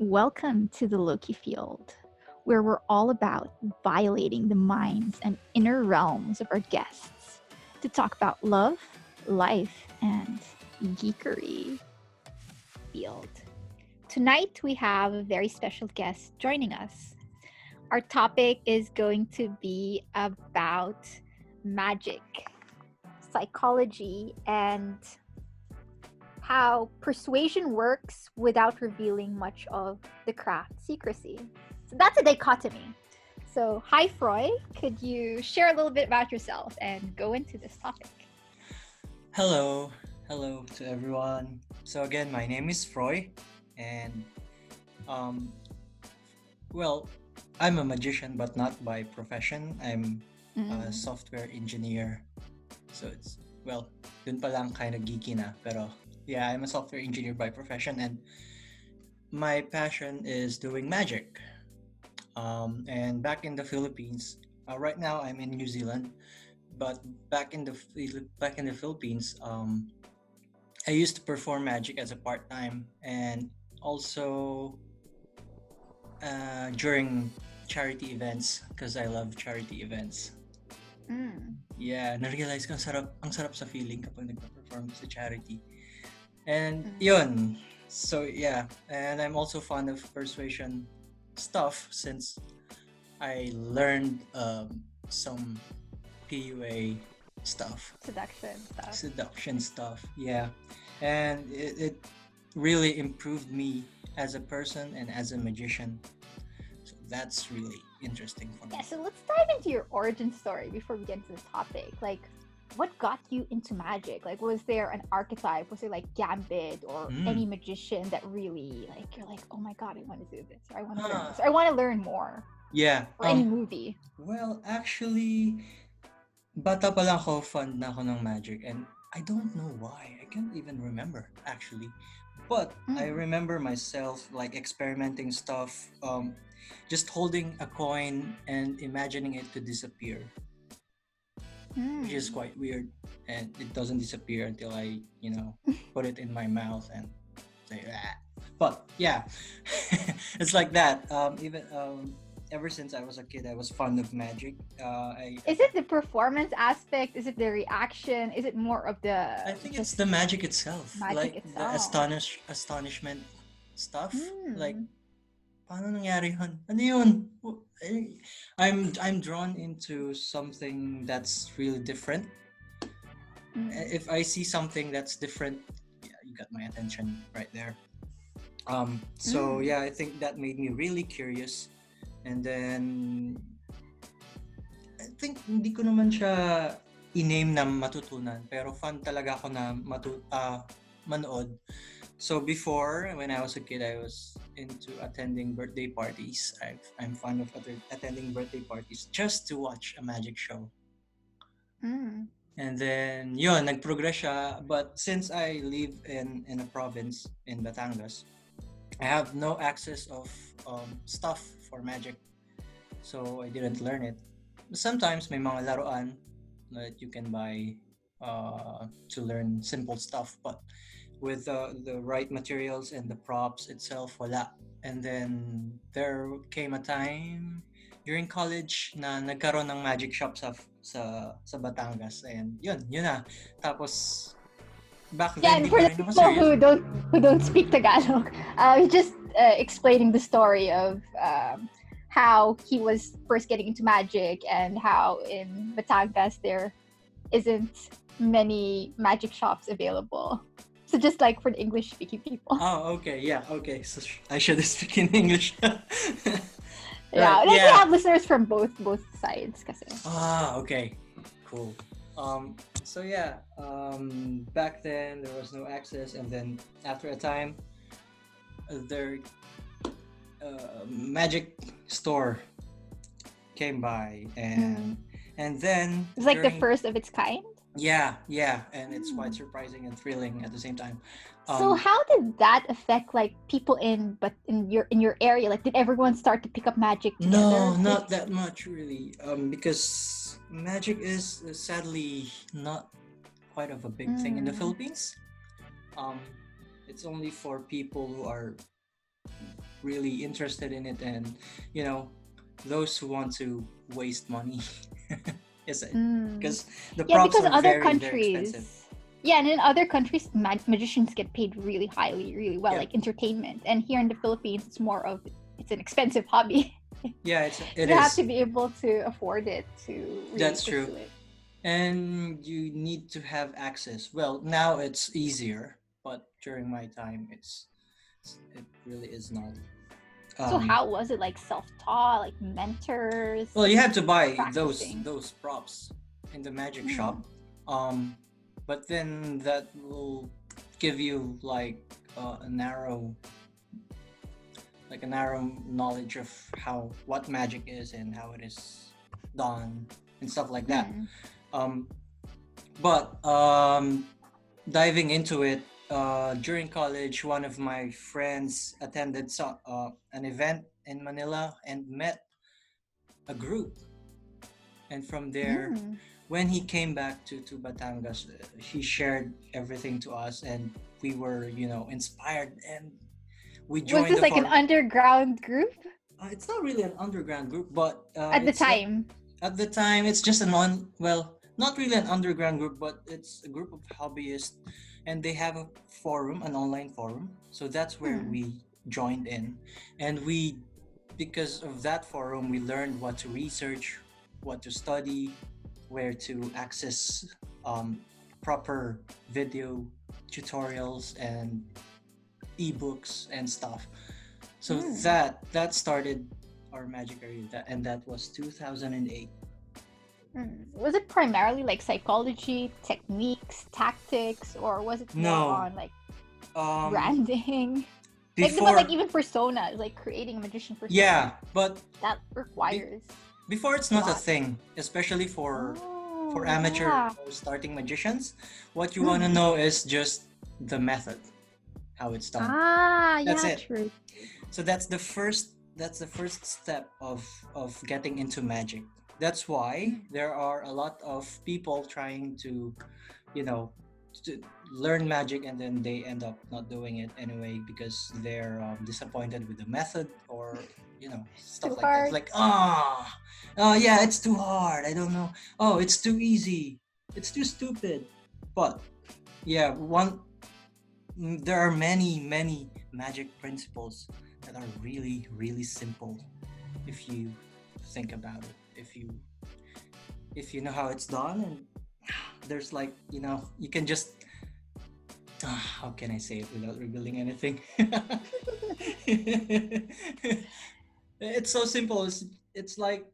Welcome to the Loki field, where we're all about violating the minds and inner realms of our guests to talk about love, life, and geekery. Field. Tonight we have a very special guest joining us. Our topic is going to be about magic, psychology, and how persuasion works without revealing much of the craft secrecy. So that's a dichotomy. So, hi, Froi. Could you share a little bit about yourself and go into this topic? Hello, hello to everyone. So again, my name is Froi, and um, well, I'm a magician, but not by profession. I'm a Mm. software engineer. So it's well, dun pa lang kind of geeky na. Pero yeah, I'm a software engineer by profession, and my passion is doing magic. Um, and back in the Philippines, uh, right now I'm in New Zealand, but back in the back in the Philippines, um, I used to perform magic as a part time, and also uh, during charity events because I love charity events. Mm. Yeah, na-realize ko ang sarap, ang sarap sa feeling kapag nagpa-perform sa charity. And Mm. yun. So yeah, and I'm also fond of persuasion stuff since I learned um, some PUA stuff, Seduction stuff. seduction stuff. Yeah, and it, it really improved me as a person and as a magician. So that's really interesting for me. Yeah, so let's dive into your origin story before we get into the topic. Like, what got you into magic? Like, was there an archetype? Was there like Gambit or Mm. any magician that really, like, you're like, oh my god, I want to do this, or I want to learn this, or I want to learn more, Yeah. or any um, movie? Well, actually, bata pa lang ako, fond na ako ng magic. And I don't know why. I can't even remember, actually. But I Mm. remember myself, like, experimenting stuff. Um, just holding a coin and imagining it to disappear, which is Mm. quite weird. And it doesn't disappear until I, you know, put it in my mouth and say, ah. But yeah, it's like that. Um, even um, ever since I was a kid, I was fond of magic. Uh, I, Is it the performance aspect? Is it the reaction? Is it more of the? I think it's the magic itself. Magic like itself. the astonish astonishment stuff. Like Mm. Paano nangyari yun? Ano yun? I'm I'm drawn into something that's really different. Mm. Uh, If I see something that's different, yeah, you got my attention right there. Um so Mm. yeah, I think that made me really curious. And then I think hindi ko naman siya i-name na matutunan pero fun talaga ako na matu ah, manood. So before when I was a kid I was into attending birthday parties. I I'm fond of attending birthday parties just to watch a magic show. Mm. And then yun nagprogress siya but since I live in in a province in Batangas I have no access of um, stuff for magic. So I didn't learn it. Sometimes may mga laruan that you can buy uh, to learn simple stuff, but with uh, the right materials and the props itself, wala. And then there came a time during college na nagkaroon ng magic shop sa sa sa Batangas and yun yun na tapos back Yeah, and for the people who don't who don't speak Tagalog, uh, just uh, explaining the story of um, how he was first getting into magic and how in Batangas there isn't many magic shops available. So just like for the English speaking people. Oh, okay. Yeah, okay. So sh- I should speak in English. yeah, right, like we have listeners from both both sides kasi. ah, okay. Cool. Um, so yeah, um, back then there was no access, and then after a time, their uh, magic store came by, and and then It's like the first of its kind. Yeah, yeah, and it's quite Mm. surprising and thrilling at the same time. so Um, how did that affect like people in but in your in your area? Like did everyone start to pick up magic together? No, not that much really. Um, because magic is uh, sadly not quite of a big thing in the Mm. Philippines. Um, it's only for people who are really interested in it and you know those who want to waste money is it Mm. because the yeah, because are other very, very countries. expensive yeah, and in other countries, mag- magicians get paid really highly, really well, Yeah. like entertainment. And here in the Philippines, it's more of it's an expensive hobby. yeah it's it you is have to be able to afford it to. Really That's true. it. and you need to have access well now it's easier but during my time it's it really is not so Um, how was it like self-taught, like mentors? well you have to buy those practicing? those props in the magic Mhm. shop um but then that will give you like uh, a narrow like a narrow knowledge of how what magic is and how it is done and stuff like that Hmm. um, but um, diving into it uh, during college, one of my friends attended so, uh, an event in Manila and met a group. And from there, Mm. when he came back to, to Batangas, uh, he shared everything to us, and we were, you know, inspired. And we joined. Was this like an underground group Uh, it's not really an underground group, but uh, at the a- time? at the time it's just an on well not really an underground group but it's a group of hobbyists and they have a forum an online forum so that's where Hmm. we joined in and we because of that forum we learned what to research what to study where to access um, proper video tutorials and ebooks and stuff so Hmm. that that started our magic area and that was 2008 Mm. Was it primarily like psychology, techniques, tactics, or was it more No. on like um branding? like, before but like even personas, like creating a magician persona. yeah but that requires. before it's not a lot. thing especially for for Oh, amateur yeah. or starting magicians what you want to know is just the method how it's done Ah, That's yeah, it. true. so that's the first that's the first step of of getting into magic that's why there are a lot of people trying to you know to learn magic and then they end up not doing it anyway because they're um, disappointed with the method or you know stuff Too like hard. that like ah oh yeah it's too hard. I don't know. Oh it's too easy. It's too stupid. But yeah one mm, there are many many magic principles that are really really simple if you think about it if you if you know how it's done and there's like you know you can just ah, how can i say it without revealing anything it's so simple it's, it's like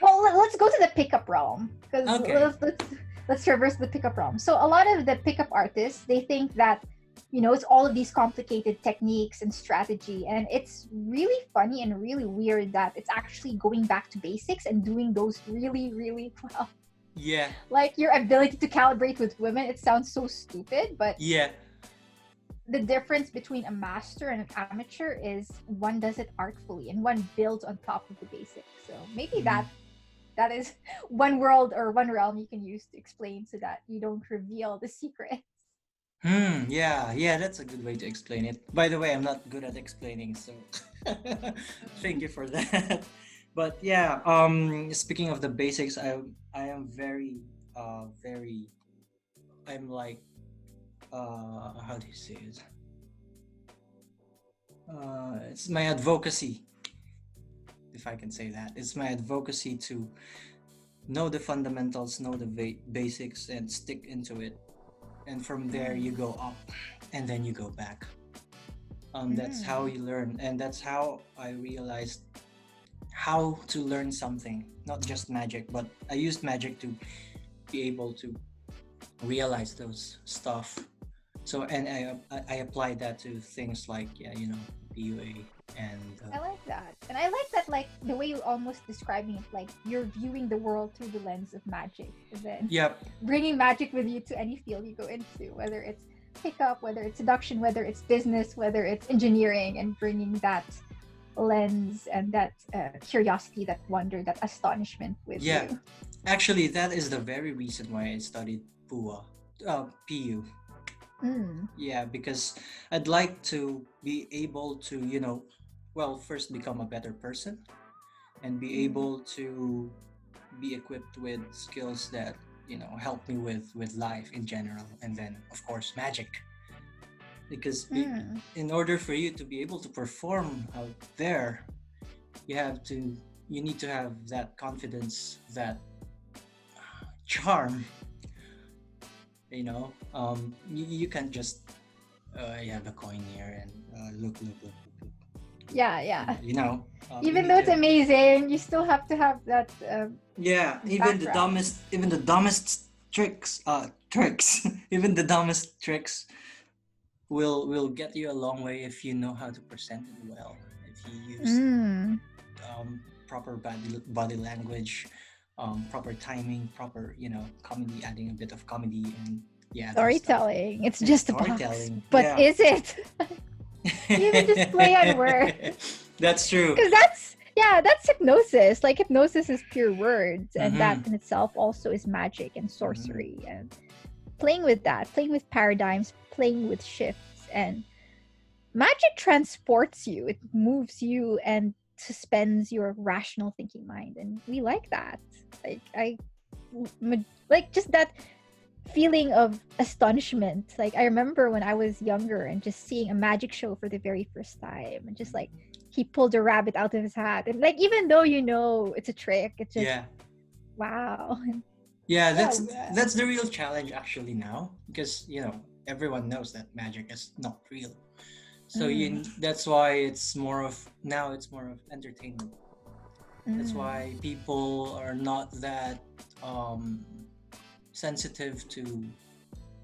Well, let- let's go to the pickup realm because Okay. let's, let's let's traverse the pickup realm. So a lot of the pickup artists they think that you know it's all of these complicated techniques and strategy, and it's really funny and really weird that it's actually going back to basics and doing those really really well. yeah Like your ability to calibrate with women, it sounds so stupid, but yeah the difference between a master and an amateur is one does it artfully and one builds on top of the basics. So maybe Mhm. that that is one world or one realm you can use to explain so that you don't reveal the secret. Hmm, yeah, yeah, that's a good way to explain it. By the way, I'm not good at explaining, so thank you for that. But yeah, um speaking of the basics, I I am very uh very I'm like uh how do you say it? Uh it's my advocacy if I can say that. It's my advocacy to know the fundamentals, know the ba- basics and stick into it and from there you go up and then you go back. Um, that's how you learn and that's how i realized how to learn something not just magic but i used magic to be able to realize those stuff. So and i i, applied that to things like yeah you know pua and I uh, like that. And I like that like the way you're almost describing it like you're viewing the world through the lens of magic and then yep bringing magic with you to any field you go into, whether it's pickup, whether it's seduction, whether it's business, whether it's engineering, and bringing that lens and that uh, curiosity, that wonder, that astonishment with Yeah. you. actually that is the very reason why i studied pua uh, pu Mm. Yeah, because I'd like to be able to, you know, well, first become a better person and be Mm. able to be equipped with skills that, you know, help me with with life in general and then of course magic. Because be, Mm. in order for you to be able to perform out there, you have to you need to have that confidence, that charm you know um you, you can't just uh you have a coin here and uh, look look look look, look. Yeah, yeah. you know um, Even though it's amazing, you still have to have that. Um, yeah even the dumbest even the dumbest tricks uh tricks even the dumbest tricks will will get you a long way if you know how to present it well if you use mm. um, proper body body language um, proper timing proper you know comedy adding a bit of comedy and yeah. Storytelling. It's just storytelling, But yeah. is it? Even just play on words. That's true. Because that's yeah, that's hypnosis. Like hypnosis is pure words, and that Mm-hmm. in itself also is magic and sorcery. And playing with that, playing with paradigms, playing with shifts, and magic transports you. It moves you and suspends your rational thinking mind, and we like that. Like I, like just that feeling of astonishment. Like I remember when I was younger and just seeing a magic show for the very first time, and just like he pulled a rabbit out of his hat, and like even though you know it's a trick, it's just Yeah. wow. Yeah, that's yeah. that's the real challenge actually now because you know everyone knows that magic is not real. So you that's why it's more of now it's more of entertainment. That's Mm. why people are not that um sensitive to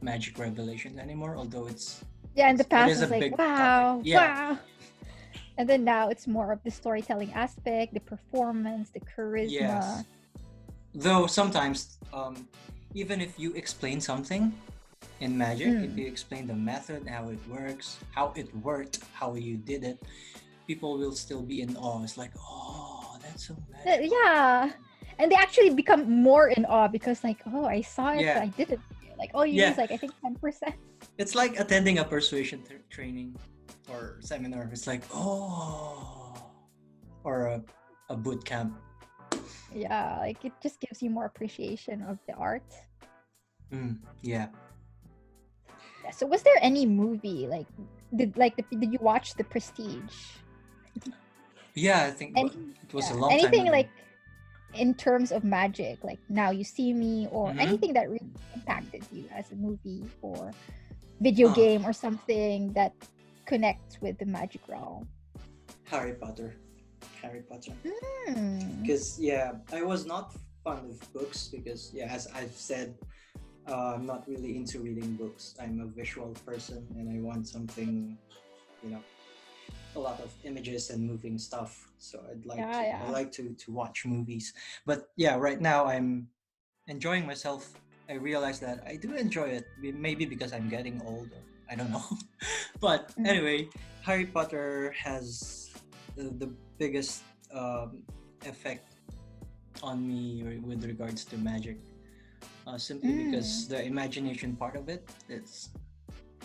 magic revelations anymore although it's Yeah, in the past is it was a like big wow, Yeah. wow. And then now it's more of the storytelling aspect, the performance, the charisma. Yes. Though sometimes, um, even if you explain something in magic, if Mm. you explain the method, how it works, how it worked, how you did it, people will still be in awe. It's like, oh, that's so magic. yeah. And they actually become more in awe because like, oh, I saw it, Yeah. but I didn't. Like oh you Yeah. is like I think ten percent. It's like attending a persuasion tra- training or seminar. It's like, oh, or a, a boot camp. Yeah, like it just gives you more appreciation of the art. Mm, yeah. Yeah, So was there any movie like did like the, did you watch The Prestige? Yeah, I think Any- it was a long anything like in terms of magic like now you see me or Mhm. anything that really impacted you as a movie or video Oh. game or something that connects with the magic realm Harry Potter. Harry Potter. Hmm. because yeah i was not fond of books because yeah as i've said uh, i'm not really into reading books i'm a visual person and i want something you know a lot of images and moving stuff so i'd like Yeah, to yeah. i like to to watch movies but yeah right now i'm enjoying myself i realize that i do enjoy it maybe because i'm getting older. i don't know but Mm. anyway harry potter has the, the biggest um, effect on me with regards to magic uh, simply because the imagination part of it it's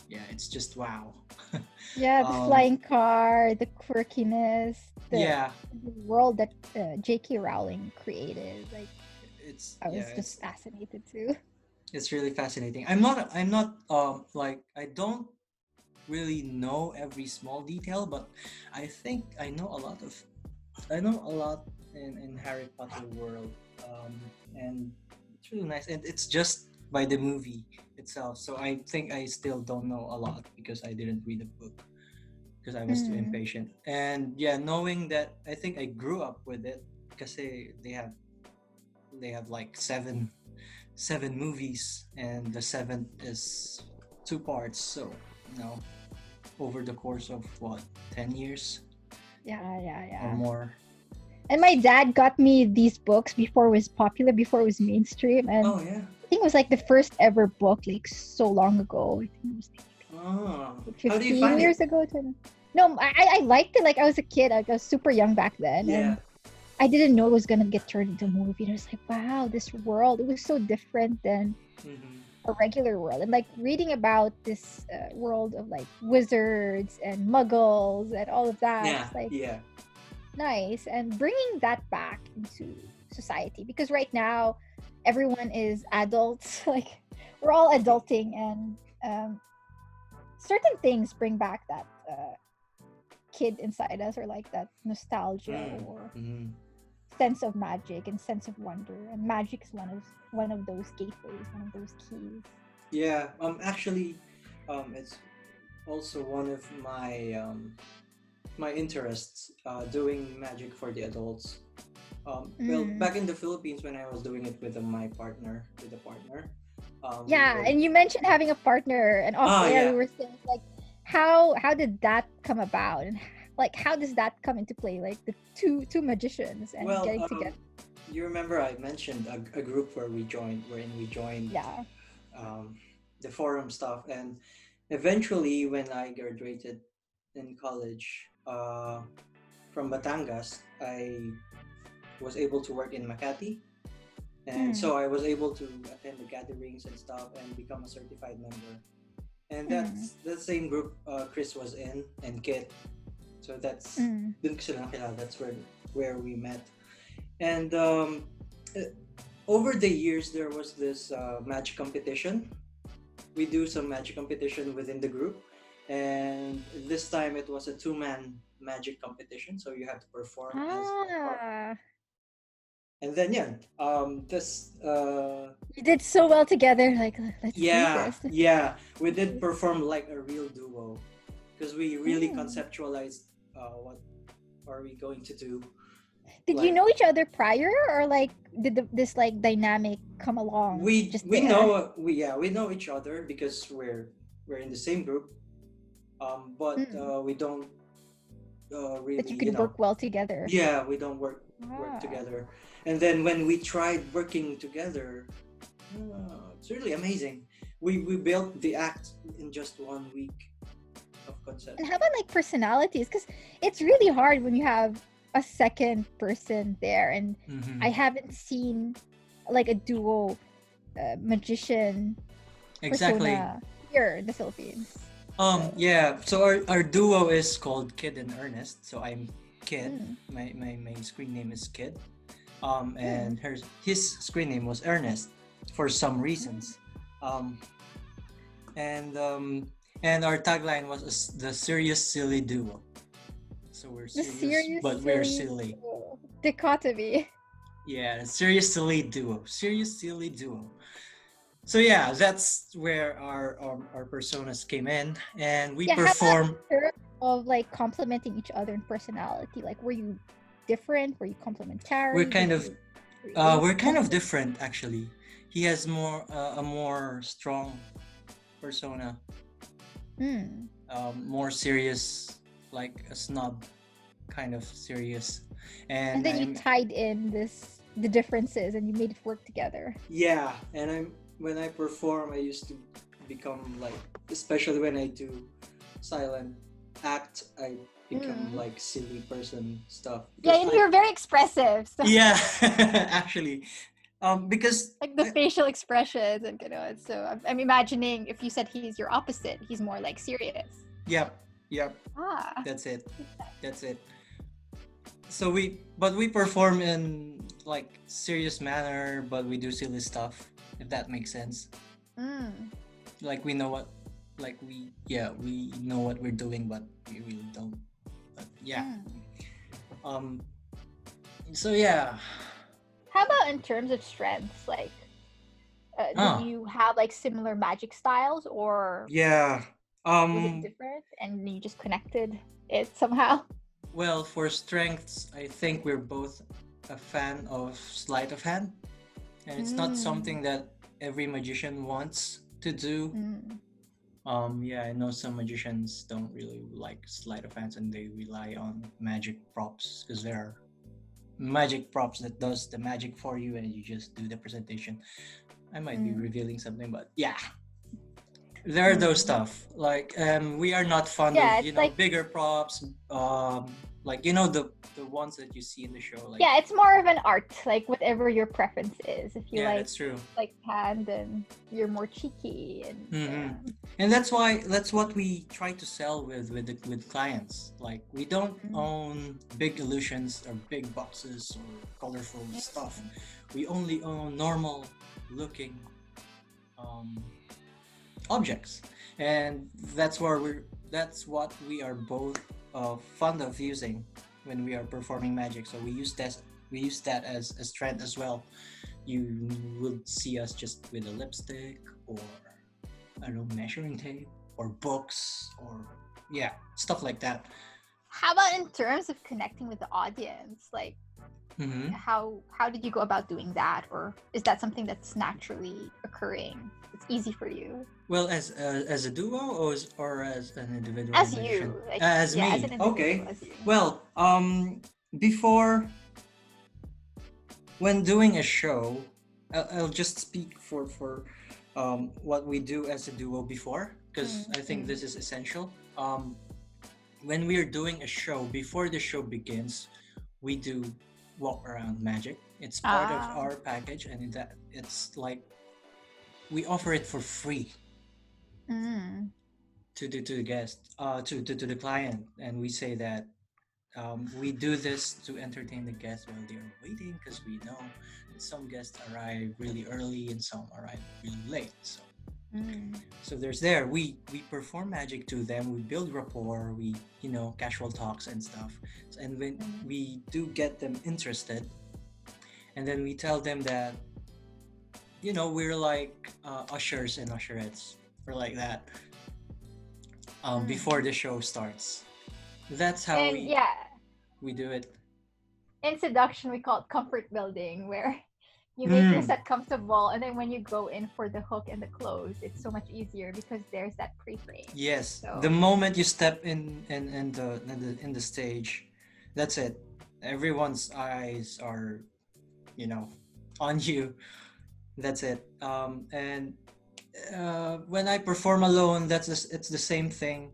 yeah it's just wow. Yeah the Um, flying car the quirkiness the, yeah. the world that uh, jk rowling created like it's i was yeah, just fascinated too. It's really fascinating. I'm not i'm not um like i don't really know every small detail but i think i know a lot of i know a lot in in harry potter world um and it's really nice and it's just by the movie itself so i think i still don't know a lot because i didn't read the book because i was too Mm. impatient. And yeah knowing that i think i grew up with it because they they have they have like seven seven movies and the seventh is two parts so you know over the course of what 10 years? Yeah yeah or yeah more and my dad got me these books before it was popular before it was mainstream and oh yeah I think it was like the first ever book, like so long ago. I think it was oh like how do you 15 find years it ago. To... No, I, I- liked it. Like I was a kid. Like, I was super young back then, yeah and I didn't know it was gonna get turned into a movie. And I was like, wow, this world. It was so different than Mhm. a regular world and like reading about this uh, world of like wizards and muggles and all of that yeah like yeah nice and bringing that back into society. Because right now everyone is adults. Like we're all adulting and um, certain things bring back that uh, kid inside us or like that nostalgia Mm, or mhm. sense of magic and sense of wonder. And magic is one of one of those gateways one of those keys. Yeah, um, actually, um, it's also one of my um, my interests uh, doing magic for the adults. Um, Well, Mm. back in the Philippines, when I was doing it with uh, my partner, with a partner. Um, yeah and you mentioned having a partner and off Ah, yeah. we were saying like how how did that come about and like how does that come into play like the two two magicians and well, getting um, together you remember I mentioned a, a group where we joined, wherein we joined yeah um, the forum stuff, and eventually, when I graduated in college uh, from Batangas, I was able to work in Makati, and Mm. so I was able to attend the gatherings and stuff and become a certified member. And that's the same group uh, Chris was in and Kit. So that's Mm. dun sila nakilala. That's where where we met. And um, uh, over the years, there was this uh, magic competition. We do some magic competition within the group, and this time it was a two-man magic competition. So you have to perform as a part. ah And then yeah, um, this uh, you did so well together like let's yeah, yeah, we did perform like a real duo because we really Mm. conceptualized uh, what are we going to do did you know each other prior or like did the, this like dynamic come along we just we there? know we yeah we know each other because we're we're in the same group um but Mm. uh, we don't uh really that you could know, work well together yeah we don't work Ah. work together and then when we tried working together uh, it's really amazing we we built the act in just one week of concept And how about like personalities? Because it's really hard when you have a second person there, and Mhm. I haven't seen like a duo uh, magician exactly persona here in the Philippines. Um yeah so our, our duo is called kid and ernest so i'm kid Mm. my, my my screen name is Kid. Um, and her his screen name was Ernest for some reasons. Um, and um, and our tagline was the serious silly duo. So we're serious, serious, but we're silly silly. duo. Dichotomy. Yeah, serious silly duo. Serious silly duo. So yeah, that's where our our, our personas came in, and we Yeah, perform. Of like complementing each other in personality. Like, were you different? Were you complementary? We're kind of- you Uh, we're kind of different actually. He has more uh, a more strong persona, Mm. um, more serious, like a snob, kind of serious. And And, then you I'm- tied in this the differences, and you made it work together. yeah, and I'm when I perform, I used to become like, especially when I do silent act, I become Mm. like silly person stuff. Yeah, and I- you're very expressive. So yeah, actually, um, because like the I- facial expressions and you know. So I'm, I'm imagining if you said he's your opposite, he's more like serious. yep, yep. Ah. That's it. That's it. So we, but we perform in like serious manner, but we do silly stuff. If that makes sense. Mm. Like we know what, like we, yeah, we know what we're doing, but we really don't. But yeah. Mm. Um. So yeah. How about in terms of strengths? Like, uh, do Ah. you have like similar magic styles, or Yeah. was Um. it different, and you just connected it somehow? Well, for strengths, I think we're both a fan of sleight of hand, and it's not Mm. something that every magician wants to do. Mm. Um, yeah, I know some magicians don't really like sleight of hands and they rely on magic props because there are magic props that does the magic for you and you just do the presentation. I might be Mm. revealing something, but yeah. There are those Mm. stuff. Like um we are not fond Yeah, of you know like- bigger props, um like you know the the ones that you see in the show like yeah, it's more of an art, like whatever your preference is. If you yeah like that's true like hand, then you're more cheeky and Mhm. yeah. and that's why that's what we try to sell with with the, with clients like we don't Mm. own big illusions or big boxes or colorful stuff we only own normal looking um, objects and that's where we're that's what we are both uh, fond of using when we are performing magic. So we use that we use that as a strength as well. You would see us just with a lipstick or I don't know measuring tape or books or yeah stuff like that. How about in terms of connecting with the audience? Like hmm how how did you go about doing that or is that something that's naturally occurring it's easy for you well as uh, as a duo or as, or as an individual as musician? you like, as yeah, me as an okay as you. Well, um, before when doing a show, I'll, I'll just speak for for um, what we do as a duo before, because Mm, I think mm. this is essential. Um, when we are doing a show, before the show begins, we do walk around magic. It's part Ah. of our package, and that it's like we offer it for free Mm. to the to the guest uh to, to to the client and we say that um, we do this to entertain the guests while they are waiting because we know that some guests arrive really early and some arrive really late so Mm. so there's there. We we perform magic to them. We build rapport. We you know casual talks and stuff. And when Mhm. we do get them interested and then we tell them that you know we're like uh, ushers and usherettes we're like that um, Mm. before the show starts. That's how and we yeah. we do it. In seduction we call it comfort building where you make your Mm. set comfortable and then when you go in for the hook and the close it's so much easier because there's that pre-frame yes So- the moment you step in in, in the in the in the stage that's it everyone's eyes are you know on you that's it um and uh when i perform alone that's just, it's the same thing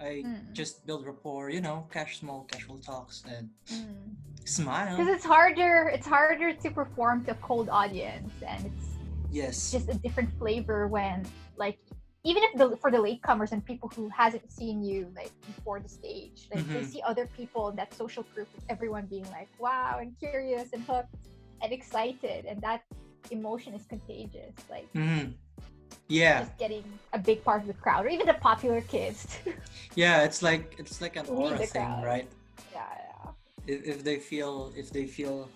i Mm. just build rapport you know cash small casual talks and Mm. Smile because it's harder it's harder to perform to a cold audience and it's yes just a different flavor when like even if the for the latecomers and people who hasn't seen you like before the stage like they Mhm. see other people in that social group everyone being like wow and curious and hooked and excited and that emotion is contagious like mm-hmm. yeah just getting a big part of the crowd or even the popular kids yeah it's like it's like an aura thing crowd. right yeah. If, if they feel if they feel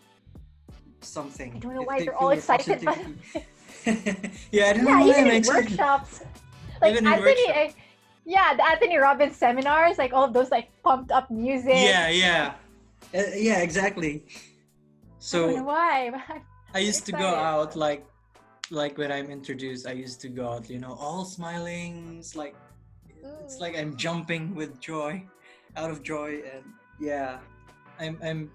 something. I don't know if why they they're all excited, but- yeah i don't yeah know why even in workshops. Like Even anthony workshop. I- yeah the anthony robbins seminars like all of those like pumped up music. Yeah yeah. Uh, yeah exactly. I so why i used to go out like like when i'm introduced i used to go out you know all smiling it's like it's Mm. like i'm jumping with joy out of joy and yeah i'm i'm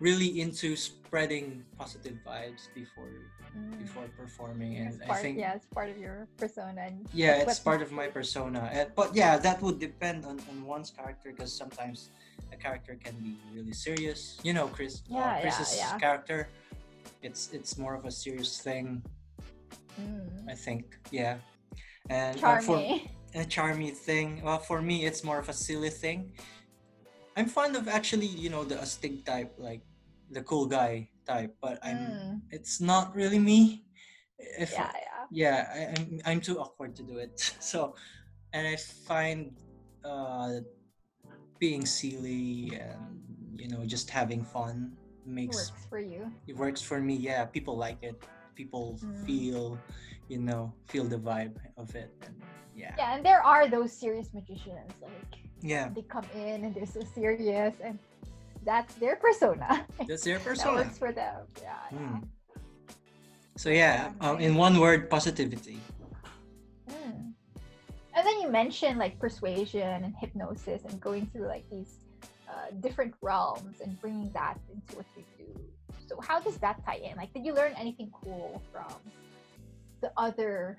really into spreading positive vibes before Mm. before performing and It's i part, think yeah, it's part of your persona. And yeah it's part of my persona and, but yeah that would depend on, on one's character because sometimes a character can be really serious you know chris Yeah, uh, yeah, chris's yeah. character it's it's more of a serious thing Mm. i think yeah and uh, for a charmy thing well for me it's more of a silly thing i'm fond of actually you know the astig type like the cool guy type but i'm Mm. it's not really me if Yeah, yeah. yeah I, I'm, I'm too awkward to do it so and i find uh being silly and you know just having fun makes Works for you. it works for me yeah people like it people Mm. feel you know feel the vibe of it and yeah Yeah, and there are those serious magicians. Like yeah they come in and they're so serious, and that's their persona. that's their persona that works for them. Yeah. yeah. Mm. so yeah um, in one word positivity Mm. And then you mentioned like persuasion and hypnosis and going through like these uh, different realms and bringing that into what you do. So how does that tie in? Like, did you learn anything cool from the other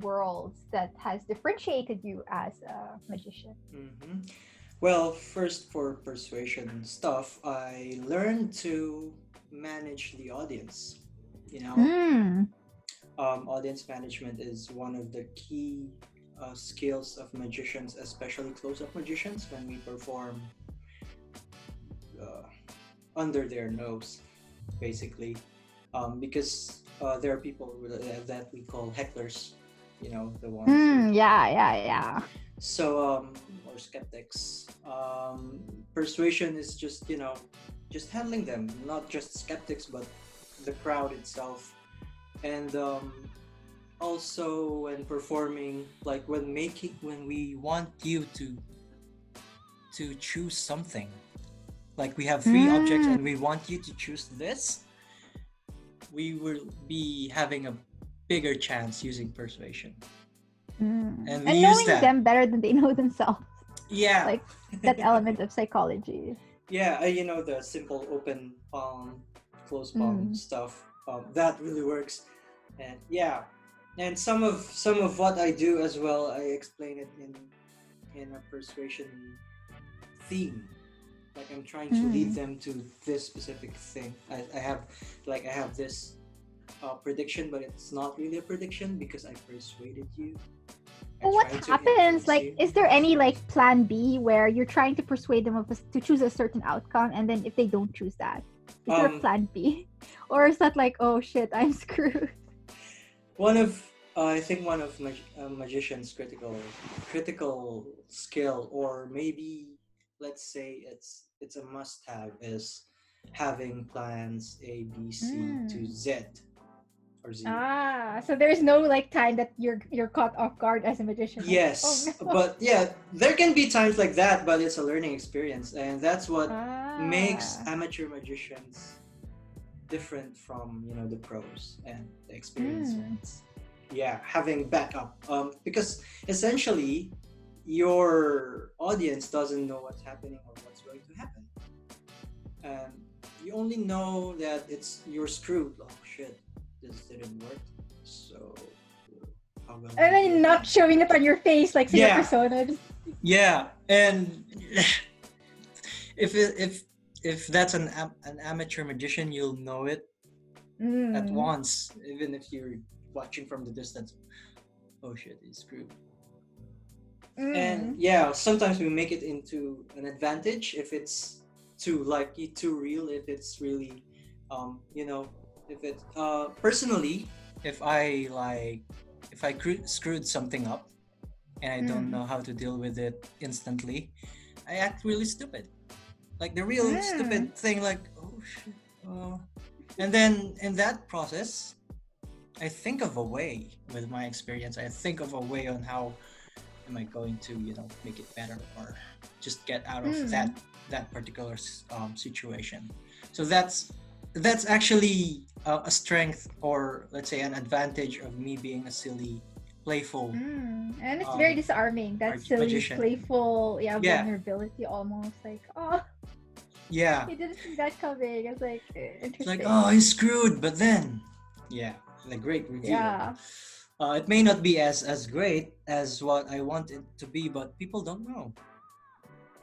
worlds that has differentiated you as a magician? hmm Well, first for persuasion stuff, I learned to manage the audience. You know, Mm. um, audience management is one of the key uh, skills of magicians, especially close-up magicians, when we perform uh, under their nose, basically, um, because uh, there are people that we call hecklers. You know, the ones. Mm, yeah, yeah, yeah. so um or skeptics um persuasion is just you know just handling them not just skeptics but the crowd itself and um also when performing like when making when we want you to to choose something like we have three objects and we want you to choose this we will be having a bigger chance using persuasion Mm. And And, knowing them better than they know themselves. yeah Like that element of psychology. Yeah, uh, you know the simple open palm, closed palm Mm. stuff. Um, that really works, and yeah, and some of some of what I do as well, I explain it in in a persuasion theme. Like I'm trying to lead Mm. them to this specific thing. I, I have like I have this uh, prediction, but it's not really a prediction because I persuaded you. I what happens? Like, you. is there any like plan B where you're trying to persuade them of a, to choose a certain outcome, and then if they don't choose that, is there a Um, plan B, or is that like, oh shit, I'm screwed? one of uh, I think one of mag- uh, magician's critical critical skill, or maybe let's say it's it's a must-have, is having plans A, B, C to Mm. Z or Z. Ah, so there's no like time that you're you're caught off guard as a magician. Yes, oh, no. but yeah, there can be times like that, but it's a learning experience, and that's what makes Ah. amateur magicians different from you know the pros and the experienced Mm. ones yeah having backup um because essentially your audience doesn't know what's happening or what's going to happen and you only know that it's you're screwed oh shit this didn't work so I and then not showing it on your face like Yeah. persona. Yeah, and if it, if if that's an an amateur magician, you'll know it at Mm. once, even if you're watching from the distance. Oh shit, he's screwed. Mm. And yeah, sometimes we make it into an advantage if it's too like too real. If it's really, um, you know, if it uh personally, if I like, if I cru- screwed something up, and I don't Mm. know how to deal with it instantly, I act really stupid. Like the real Mm. stupid thing, like oh shit, uh, and then in that process, I think of a way with my experience. I think of a way on how am I going to, you know, make it better or just get out of Mm. that that particular um, situation. So that's that's actually uh, a strength or let's say an advantage of me being a silly, playful. Mm. And it's um, very disarming. That silly, magician. playful, yeah, Yeah. vulnerability almost. Like, oh, Yeah, he didn't see that coming. It's like eh, it's interesting. like oh he's screwed, but then yeah, the great reveal. yeah. Uh, it may not be as as great as what I want it to be, but people don't know.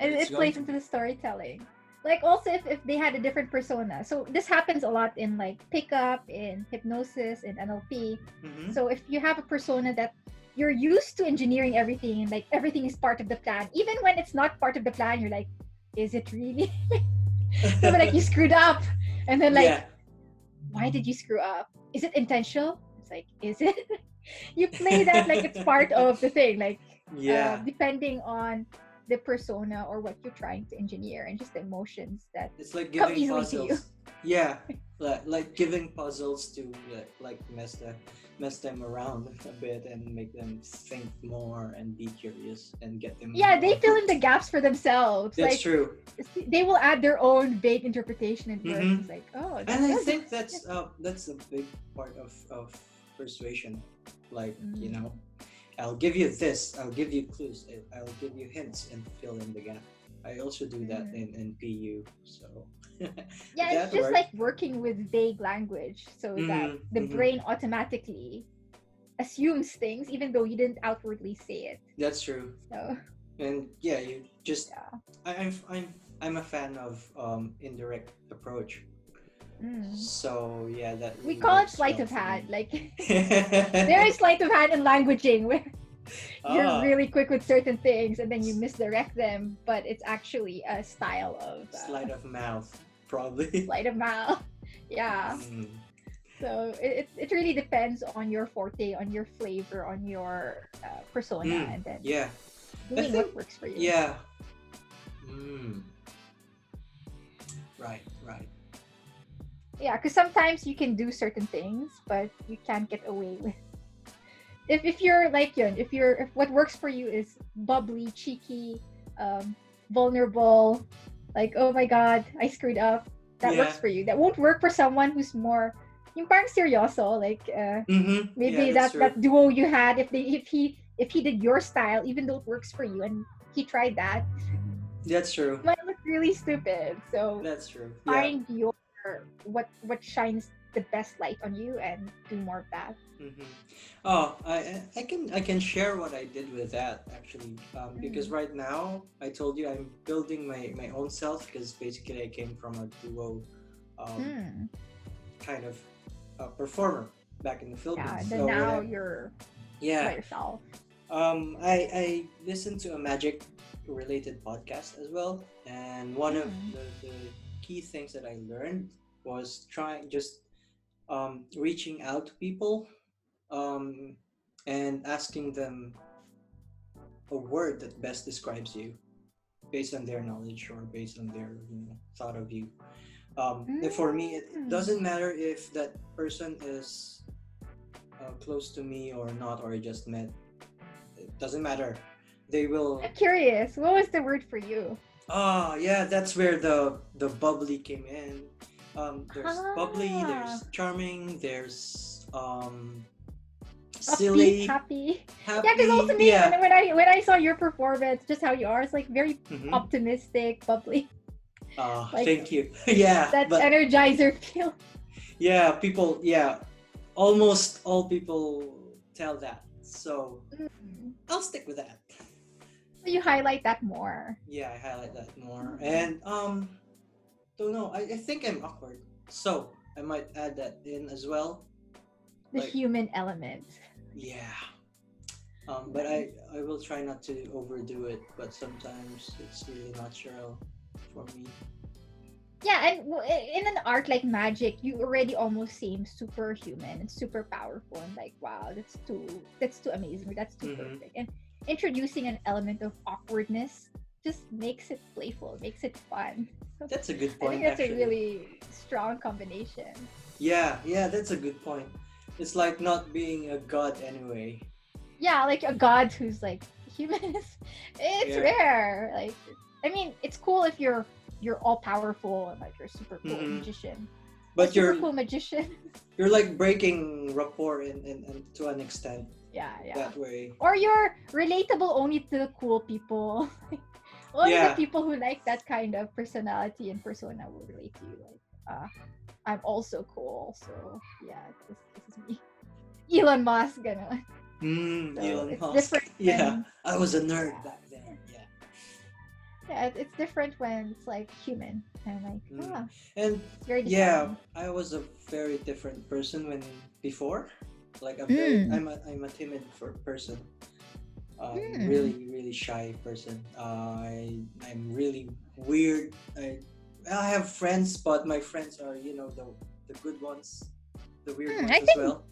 and It's it plays to- into the storytelling like also if, if they had a different persona. So this happens a lot in like pickup in hypnosis in nlp Mhm. so if you have a persona that you're used to engineering everything and like everything is part of the plan even when it's not part of the plan you're like is it really? So like you screwed up. And then like yeah, why did you screw up? Is it intentional? It's like is it? You play that like it's part of the thing like yeah. uh, depending on the persona or what you're trying to engineer and just the emotions that It's like giving you. puzzles. Yeah, like, like giving puzzles to like, mess them mess them around a bit and make them think more and be curious and get them. yeah they fill in the gaps for themselves That's like true, they will add their own vague interpretation and words Mhm. it's like oh and I think that's uh that's a big part of of persuasion. Like you Mm. know, I'll give you this. I'll give you clues. I'll give you hints and fill in the gap. I also do that Mm. in in PU. So yeah it's just works. like working with vague language so that Mhm, the mhm. brain automatically assumes things even though you didn't outwardly say it that's true. so and yeah, you just Yeah. I, I'm I'm I'm a fan of um indirect approach. Mm. So yeah, that We call it sleight of hand. Like there is sleight of hand in languaging where you're Ah, really quick with certain things and then you misdirect them, but it's actually a style of uh, sleight of mouth, probably. sleight of mouth. Yeah. Mm. So it, it, it really depends on your forte, on your flavor, on your uh, persona, Mm, and then Yeah, doing think- what works for you. yeah. Mm. Right, right. Yeah, because sometimes you can do certain things, but you can't get away with. If, if you're like yun, if you're if what works for you is bubbly, cheeky, um, vulnerable, like oh my god, I screwed up. That works for you. That won't work for someone who's more yung parang seryoso, like uh, Mm-hmm. maybe yeah, that true. that duo you had. If they if he if he did your style, even though it works for you, and he tried that, That's true. might look really stupid. So That's true. Yeah. find your what what shines the best light on you and do more of that. hmm Oh, I I can I can share what I did with that actually um, because Mm. right now I told you I'm building my my own self because basically I came from a duo um, Hmm. kind of uh, performer back in the Philippines. then So now I- you're yeah, by yourself. um, I I listened to a magic related podcast as well, and one of Mm. the, the key things that I learned was trying just um, reaching out to people um, and asking them a word that best describes you based on their knowledge or based on their you know, thought of you. Um, and For me, it Mm. doesn't matter if that person is uh, close to me or not, or I just met. It doesn't matter. They will. I'm curious. What was the word for you? Oh yeah, that's where the the bubbly came in. Um, there's bubbly, Ah. there's charming, there's um, Upbeat, silly, happy. happy. Yeah, because also me, yeah. when, when I when I saw your performance, just how you are, it's like very Mhm. optimistic, bubbly. Ah, like, thank you. yeah, That but energizer feel. yeah, people, yeah, almost all people tell that. So Mm. I'll stick with that. So you highlight that more. Yeah, I highlight that more. And um, don't know. I, I think I'm awkward, so I might add that in as well. The Like- human element. Yeah. Um, but I I will try not to overdo it. But sometimes it's really natural for me. Yeah, and in an art like magic, you already almost seem superhuman and super powerful and like, wow, that's too that's too amazing. That's too Mhm. perfect. And introducing an element of awkwardness just makes it playful, makes it fun. That's a good point. I think that's actually. a really strong combination. Yeah, yeah, that's a good point. It's like not being a god anyway. Yeah, like a god who's like human it's Yeah. rare. Like I mean, it's cool if you're you're all powerful and like you're a super cool Mhm. magician. But you're super cool magician. you're like breaking rapport in, in, in to an extent yeah, yeah. that way. or you're relatable only to the cool people. only Yeah. the people who like that kind of personality and persona will relate to you. Like, uh, I'm also cool, so yeah, this, this is me. Elon Musk, ganun. Mm, So Elon it's Musk. different. Yeah, I was a nerd back then. Yeah. yeah, it's different when it's like human and like Mm. ah, And yeah i was a very different person when before like i'm very Mm. i'm a i'm a timid for person um, Mm. really really shy person uh, i i'm really weird i i have friends but my friends are you know the the good ones the weird Hmm, ones I as think well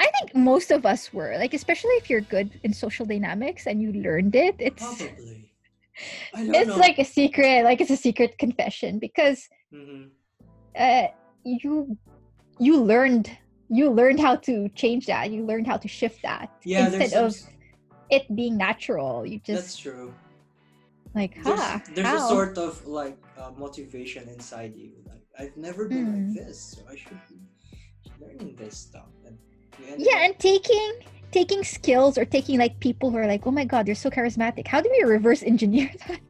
I think most of us were like, especially if you're good in social dynamics and you learned it. It's probably i don't it's know like a secret, like it's a secret confession because Mhm. uh, you you learned you learned how to change that. You learned how to shift that yeah there's instead of some, it being natural. You just that's true like, there's, ha, there's a sort of like uh, motivation inside you like i've never been Mm. like this so i should be learning this stuff and yeah, up- and taking taking skills or taking like people who are like, oh my god, they're so charismatic. How do we reverse engineer that?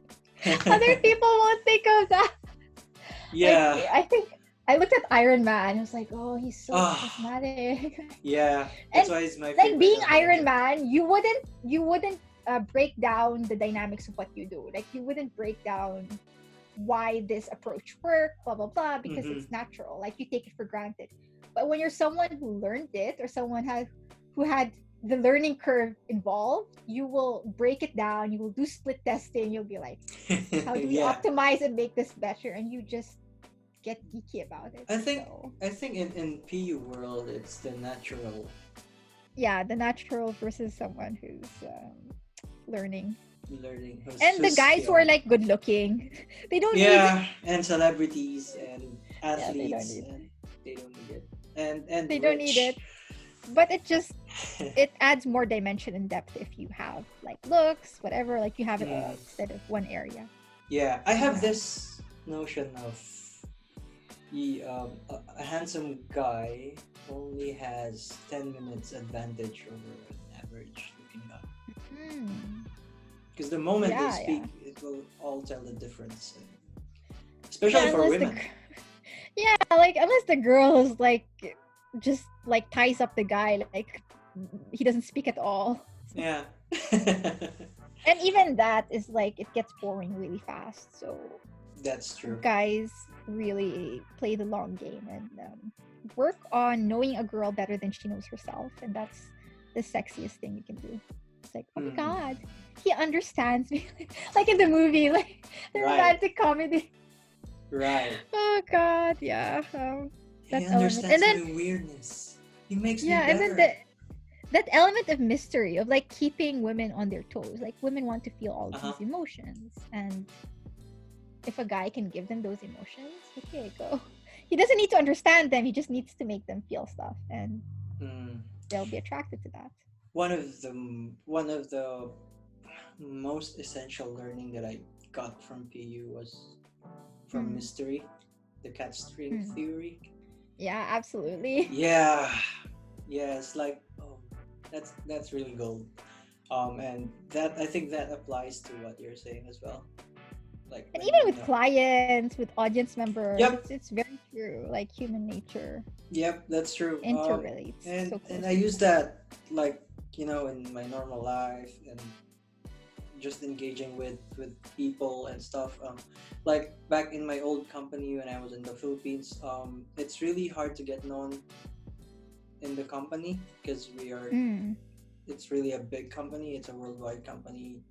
Other people won't think of that. Like, yeah I think I looked at Iron Man. I was like, oh, he's so Ah. charismatic. yeah that's And, why he's my like being Iron. Man, you wouldn't you wouldn't uh, break down the dynamics of what you do. Like you wouldn't break down why this approach worked, blah blah blah, because Mhm. it's natural. Like you take it for granted. But when you're someone who learned it or someone has who had the learning curve involved, you will break it down. You will do split testing. You'll be like, how do we yeah. optimize and make this better? And you just get geeky about it. I think So, I think in, in PU world it's the natural yeah, the natural versus someone who's um, learning. learning. who's- And the guys you who are like good looking, they don't need yeah, and celebrities and they don't athletes, need and they don't need it. And and They don't need it. but it just it adds more dimension and depth if you have like looks whatever like you have it Mm. instead of one area Yeah, I have this notion of he, um, a, a handsome guy only has 10 minutes advantage over an average looking guy. Hmm. Because the moment Yeah, they speak, yeah. it will all tell the difference. Especially Yeah, for the women. gr- yeah like unless the girl is like just like ties up the guy like he doesn't speak at all Yeah. and even that is like it gets boring really fast so That's true. guys really play the long game and um, work on knowing a girl better than she knows herself and that's the sexiest thing you can do it's like oh my Mm. god he understands me like in the movie like the Right. romantic comedy Right. oh god yeah um, That he understands And then- my weirdness. He makes yeah me and then the that element of mystery of like keeping women on their toes like women want to feel all Uh-huh. these emotions and if a guy can give them those emotions okay go he doesn't need to understand them he just needs to make them feel stuff and Mm. they'll be attracted to that one of the one of the most essential learning that I got from PU was from Mm. mystery, the cat string Mm. theory. yeah absolutely Yeah, yeah, it's like oh, that's that's really gold. Um, and that I think that applies to what you're saying as well. Like and even with clients with audience members Yep. it's, it's very true like human nature Yep, that's true. Um, and so and. I use that like you know in my normal life and just engaging with with people and stuff. Um, like back in my old company when I was in the Philippines, um, it's really hard to get known in the company because we are. Mm. It's really a big company. It's a worldwide company,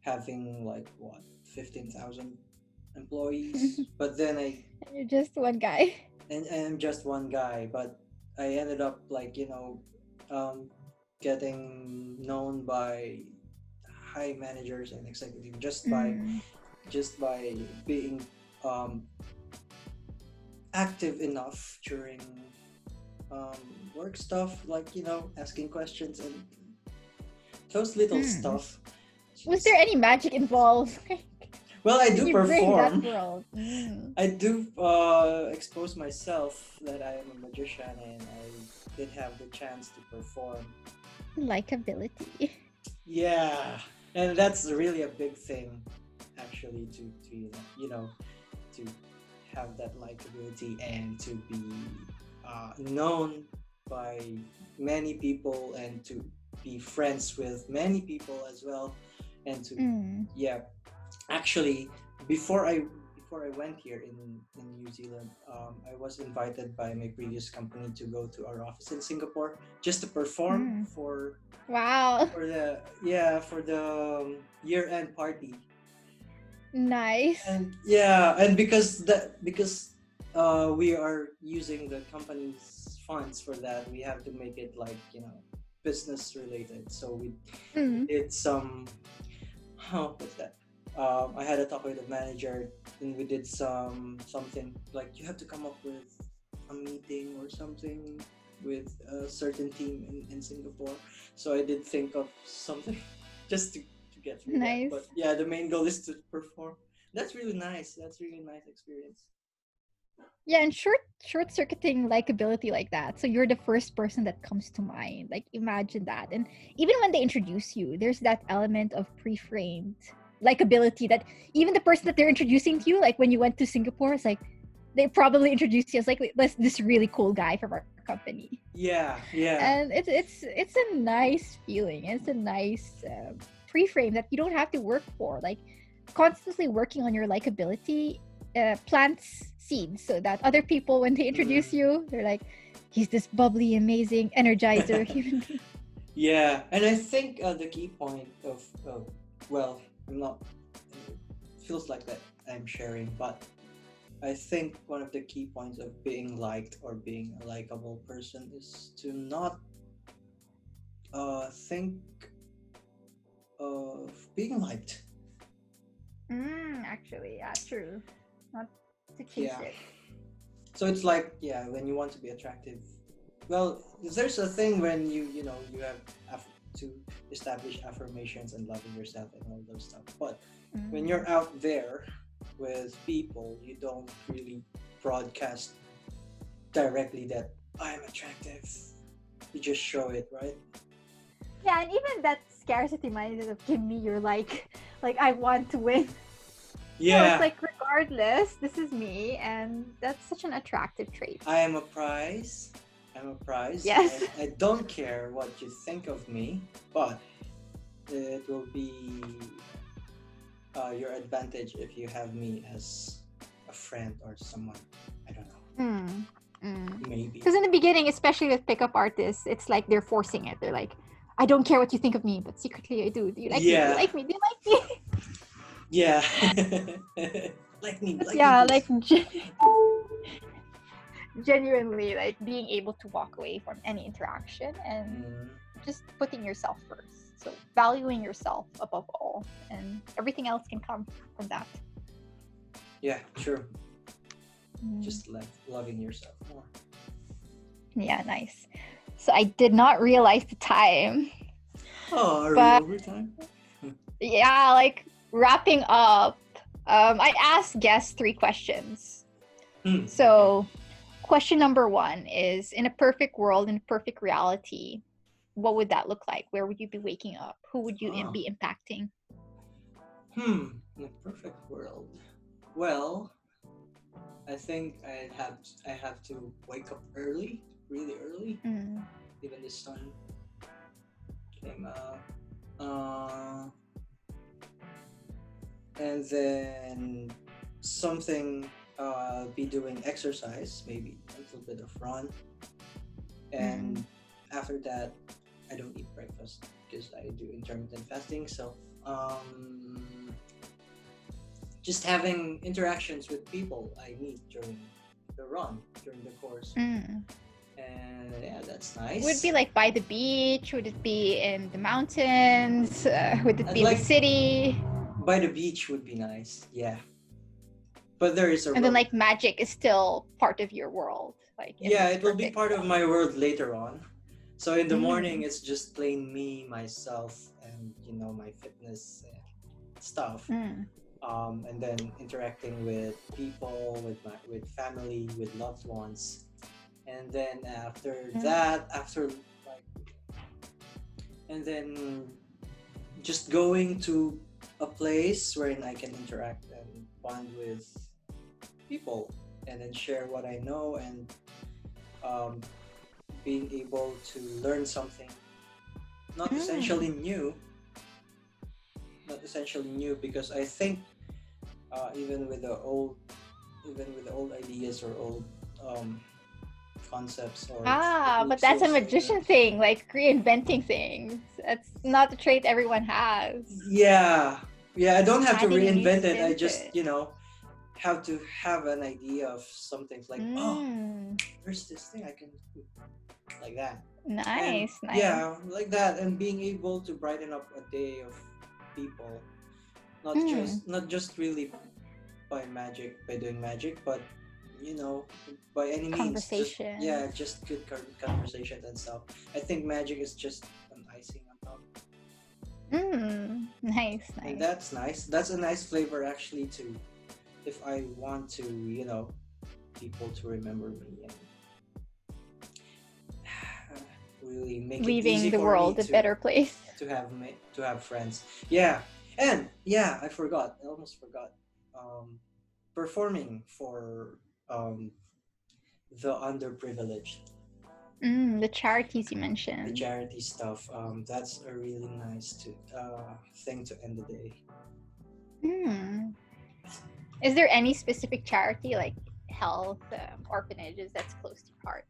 having like what fifteen thousand employees. but then I And you're just one guy and, and I'm just one guy, but I ended up like you know, um, getting known by high managers and executive just by Mm. just by being um, active enough during um, work stuff, like you know, asking questions and those little Hmm. stuff. was there any magic involved Well, I do you perform. Mm. I do uh, expose myself that I am a magician and I did have the chance to perform. likability Yeah, and that's really a big thing, actually, to, to you know, you know, to have that likability and to be uh, known by many people and to be friends with many people as well, and to Mm. yeah actually before i before i went here in in new zealand um, i was invited by my previous company to go to our office in singapore just to perform Mm. for wow. for the yeah for the um, year-end party. Nice. And yeah and because that because uh, we are using the company's funds for that we have to make it like you know business related so we Mm. did some oh, what's that um, i had a talk with the manager and we did some something like you have to come up with a meeting or something with a certain team in, in singapore. So i did think of something just to, to get through Nice. that but yeah the main goal is to perform. That's really nice. That's really nice experience. Yeah and short short circuiting likability like that. So you're the first person that comes to mind. Like imagine that. And even when they introduce you there's that element of pre-framed likability that even the person that they're introducing to you like when you went to singapore it's like they probably introduced you as like this this really cool guy from our company yeah yeah and it's it's it's a nice feeling it's a nice um, pre-frame that you don't have to work for. Like constantly working on your likability uh, plants seeds so that other people when they introduce Mm. you, they're like, he's this bubbly, amazing energizer human being. Yeah, and I think uh, the key point of, of well, not. It feels like that I'm sharing, but I think one of the key points of being liked or being a likable person is to not uh, think of being liked. Mm, actually, yeah, true. Not to chase Yeah. it. So it's like, yeah, when you want to be attractive, well, there's a thing when you, you know, you have to establish affirmations and loving yourself and all those stuff. But when Mm. you're out there with people, you don't really broadcast directly that I'm attractive. You just show it, right? Yeah, and even that scarcity mindset of give me your like, like I want to win. No, it's like regardless, this is me, and that's such an attractive trait. I am a prize. I'm a prize. Yes. I, I don't care what you think of me, but it will be uh, your advantage if you have me as a friend or someone. I don't know. Mm. Maybe. Because in the beginning, especially with pickup artists, it's like they're forcing it. They're like, I don't care what you think of me, but secretly I do. Do you like me? Do you like me? Do you like me? Yeah. like me. Like yeah, me, like genuinely, like being able to walk away from any interaction and Mm, just putting yourself first. So valuing yourself above all, and everything else can come from that. yeah, true. Mm. Just like loving yourself more. yeah, nice. So I did not realize the time. Oh, are But- we over time? Yeah, like wrapping up. Um, I asked guests three questions. Hmm, So, question number one is In a perfect world, in a perfect reality, what would that look like? Where would you be waking up? Who would you Oh. be impacting? Hmm, in a perfect world. Well, I think I'd have I have to wake up early, really early, Mm. even the sun came out. Uh, and then something uh, be doing exercise, maybe a little bit of run. And after that, I don't eat breakfast because I do intermittent fasting. So, um, just having interactions with people I meet during the run, during the course. Mm. And yeah, that's nice. Would it be like by the beach? Would it be in the mountains? Uh, would it I'd be in like- the city? by the beach would be nice. Yeah. But there is a And then, like, magic is still part of your world. Like, yeah, it will be part of my world later on. So in the Mm. morning, it's just plain me, myself, and you know my fitness stuff. Mm. Um, and then interacting with people, with my with family, with loved ones, and then after Mm. that, after like, and then just going to a place wherein I can interact and bond with people, and then share what I know and um, being able to learn something not Mm. essentially new not essentially new because i think uh, even with the old even with the old ideas or old um, concepts or Ah, but that's a magician thing, like reinventing things. That's not a trait everyone has. yeah yeah i don't have to Adding a new reinvent it i just you know have to have an idea of something like oh Mm, there's this thing i can do like that nice, And, nice. Yeah, like that, and being able to brighten up a day of people, not Mm. just not just really by magic, by doing magic, but you know, by any means, just, yeah, just good con- conversations and stuff. I think magic is just an icing on top, Mm, nice, and nice. that's nice. That's a nice flavor actually too. If I want to, you know, people to remember me and really make Leaving the world a to- better place. to have ma- to have friends. Yeah, and yeah, I forgot. I almost forgot. Um, performing for um, the underprivileged. Mm, the charities you mentioned. the charity stuff. Um, that's a really nice to, uh, thing to end the day. Hmm. Is there any specific charity like health um, orphanages that's close to your heart?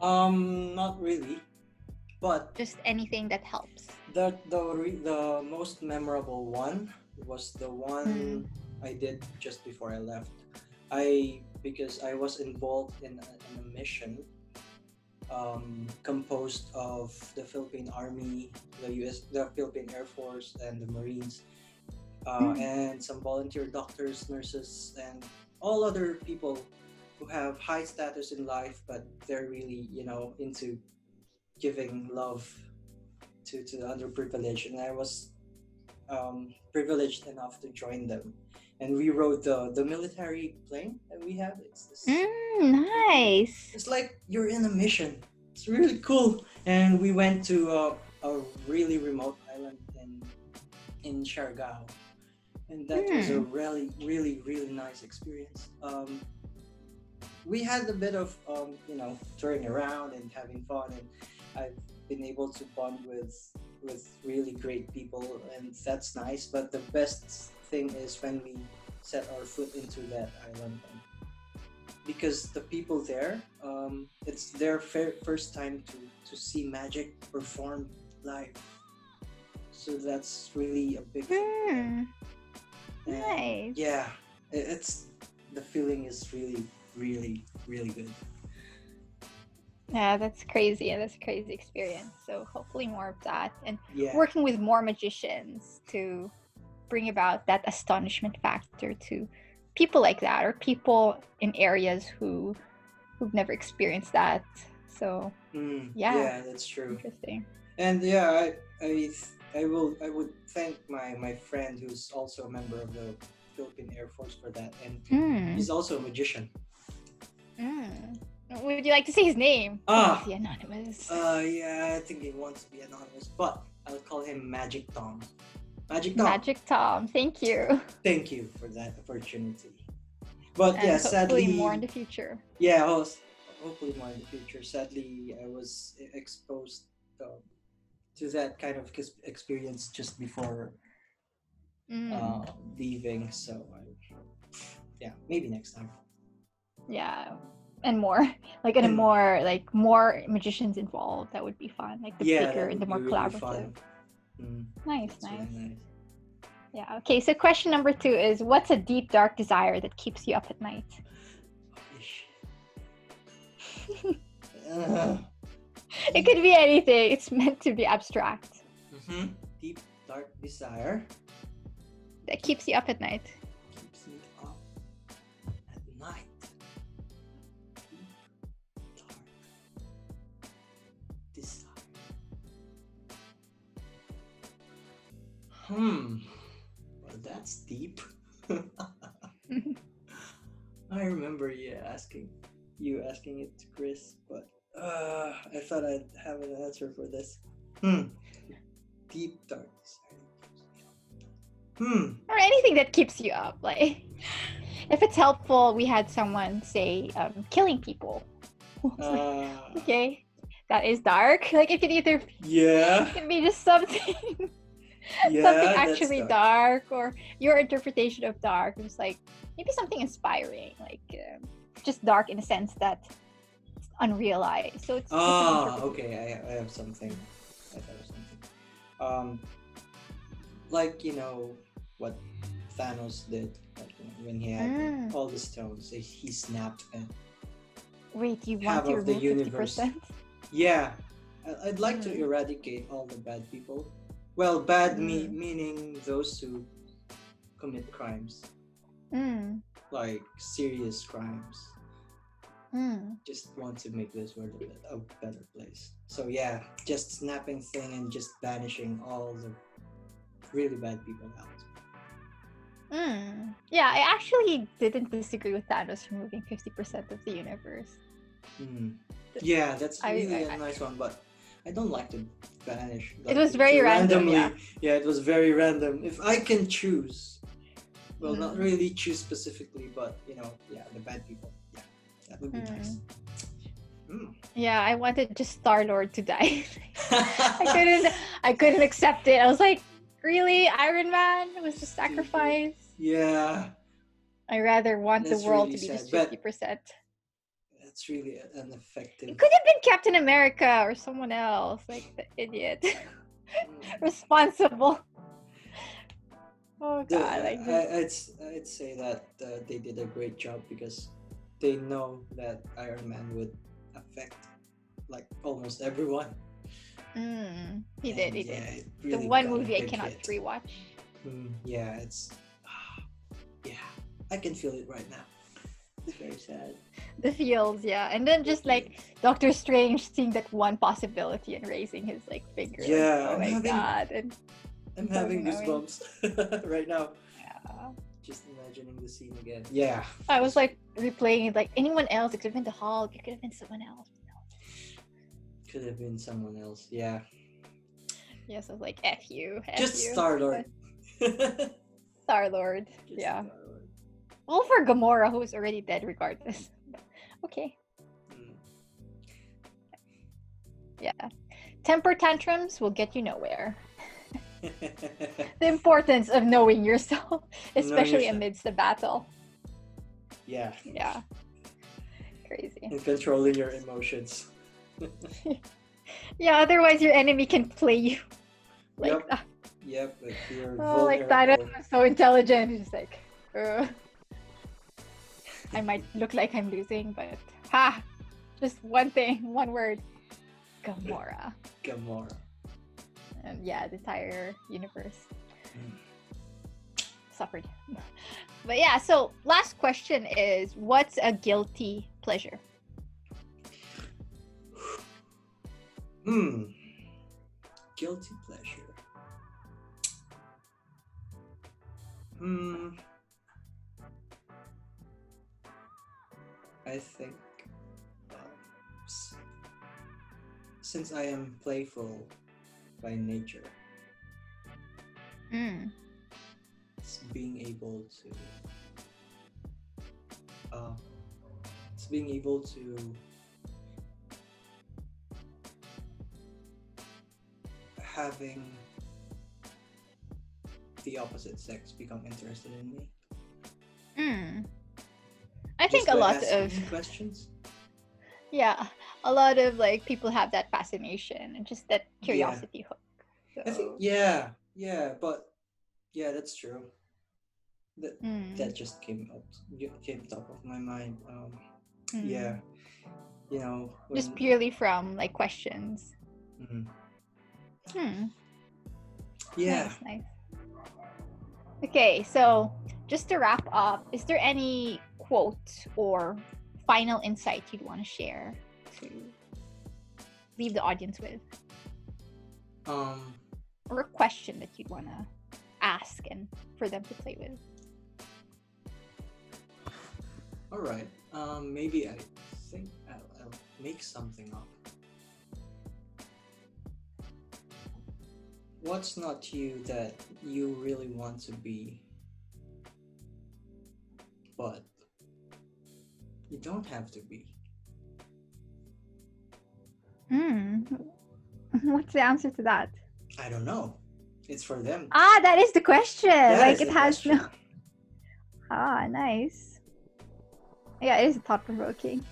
Um, not really, but Just anything that helps. the the re- the most memorable one was the one I did just before I left. I because I was involved in a, in a mission um, composed of the Philippine Army, the U.S. the Philippine Air Force, and the Marines, uh, Mm. and some volunteer doctors, nurses, and all other people who have high status in life, but they're really you know into giving love to to the underprivileged, and I was um, privileged enough to join them. And we rode the the military plane that we have. It's this, Mm, nice. it's like you're in a mission. It's really cool. And we went to uh, a really remote island in in Siargao, and that was a really really really nice experience. Um, we had a bit of um, you know touring around and having fun, and I've been able to bond with with really great people, and that's nice. But the best thing is when we set our foot into that island. And because the people there, um, it's their fir- first time to, to see magic performed live. So that's really a big thing. And Nice. Yeah, it's the feeling is really, really, really good. Yeah, that's crazy. and that's a crazy experience. So hopefully more of that, and Yeah, working with more magicians to bring about that astonishment factor to people like that, or people in areas who who've never experienced that. So Mm, Yeah. yeah, that's true. interesting. And yeah, I, I, I will, I would thank my my friend who's also a member of the Philippine Air Force for that, and Mm. he's also a magician. Mm. Would you like to say his name? Ah. the anonymous. Uh, yeah, I think he wants to be anonymous, but I'll call him Magic Tom. Magic Tom. Magic Tom. Thank you. Thank you for that opportunity. But and yeah, hopefully sadly, more in the future. yeah, hopefully more in the future. Sadly, I was exposed um, to that kind of experience just before Mm. uh, leaving. So, I, yeah, maybe next time. yeah and more like and And- more like more magicians involved that would be fun like the yeah, bigger and the more really collaborative. Mm, nice that's nice really nice. yeah okay so question number two is what's a deep dark desire that keeps you up at night. Ugh. It could be anything it's meant to be abstract Mhm. Deep dark desire that keeps you up at night keeps me up at night. Deep dark desire. Hmm. Well, that's deep. I remember you asking you asking it to Chris, but uh, I thought I'd have an answer for this. Hmm. Deep dark. Hmm. or anything that keeps you up like if it's helpful we had someone say um, killing people Uh, okay that is dark like it could either yeah. it can be just something Yeah. something actually dark. or your interpretation of dark was like maybe something inspiring like um, just dark in a sense that it's unrealized so it's Ah, okay. I, I have something. I something. Um, like you know what Thanos did, like you know, when he had Mm. all the stones, he- he snapped and wait you half want to of the universe. 50% yeah, I'd like to Mm. eradicate all the bad people. Well, bad me Mm. meaning those who commit crimes, mm. like serious crimes. Mm. just want to make this world a, bit- a better place. So yeah, just snapping thing and just banishing all the really bad people out. Mm. yeah i actually didn't disagree with thanos removing 50% of the universe Mm. Yeah, that's really I- a nice one, but I don't like to banish. It was very random, randomly. Yeah. it was very random. If I can choose, well, not Mm. really choose specifically, but you know, yeah, the bad people. Yeah, that would be nice. Mm. Yeah, I wanted just Star Lord to die. I couldn't. I couldn't accept it. I was like, really, Iron Man was just sacrifice. yeah, I rather want That's the world really to be just sad, but- fifty percent. that's really an effective. It could have been Captain America or someone else, like the idiot Mm. responsible. Oh god, like I, I'd say that uh, they did a great job because they know that Iron Man would affect like almost everyone. mm, he did, And, he yeah, did. it The one movie I cannot hit. rewatch. Mm, yeah, it's yeah, I can feel it right now. It's very sad. The feels, yeah, and then just like Doctor Strange seeing that one possibility and raising his like finger. like, Yeah, oh I'm my having- god, and I'm having goosebumps right now. yeah. Just imagining the scene again. Yeah. I was like replaying it, like anyone else. It could have been the Hulk. It could have been someone else. Could have been someone else. Yeah. Yes, I was like, F you. F Just you. Star Lord. Star Lord. Yeah. Well, for Gamora, who is already dead regardless. okay. Mm. Yeah. Temper tantrums will get you nowhere. The importance of knowing yourself, especially yourself. amidst the battle. yeah. Yeah. Crazy. And controlling your emotions. Yeah, otherwise your enemy can play you. Like Yep. that. Yep, Oh, like vulnerable. Thanos was so intelligent. He's just like, uh, I might look like I'm losing, but ha! Just one thing, one word. Gamora. Gamora. And yeah, the entire universe suffered. But yeah, so last question is what's a guilty pleasure? Hmm. Guilty pleasure. Hmm. I think um, since I am playful by nature, Mm. it's being able to uh, it's being able to having the opposite sex become interested in me. Mm. I think a lot of questions. yeah, a lot of like people have that fascination and just that Yeah. curiosity hook. I think yeah, yeah, but yeah, that's true. That mm, that just came up came top of my mind. Um, mm. yeah, you know, Just purely from like questions. Mhm. Hmm. yeah. Nice, nice. Okay, so just to wrap up, is there any quote or final insight you'd want to share to leave the audience with? Um, Or a question that you'd want to ask and for them to play with? all right. Um, maybe I think I'll, I'll make something up. What's not you that you really want to be, but you don't have to be? Hmm. What's the answer to that? I don't know. It's for them. Ah, that is the question. That like it has question. no. Ah, nice. Yeah, it is thought provoking.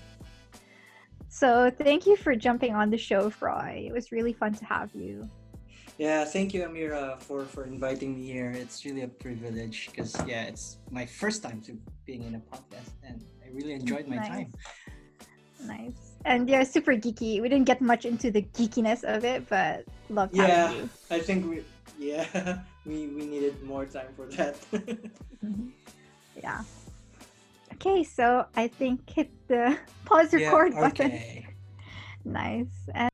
So thank you for jumping on the show, Froi. It was really fun to have you. Yeah, thank you, Amira, for for inviting me here. It's really a privilege because yeah, it's my first time to being in a podcast, and I really enjoyed my Nice. time. Nice. And yeah, super geeky. We didn't get much into the geekiness of it, but love. Yeah, having you. I think we yeah we we needed more time for that. Mhm. Yeah. Okay, so I think hit the pause Yeah, record button. okay. Nice. And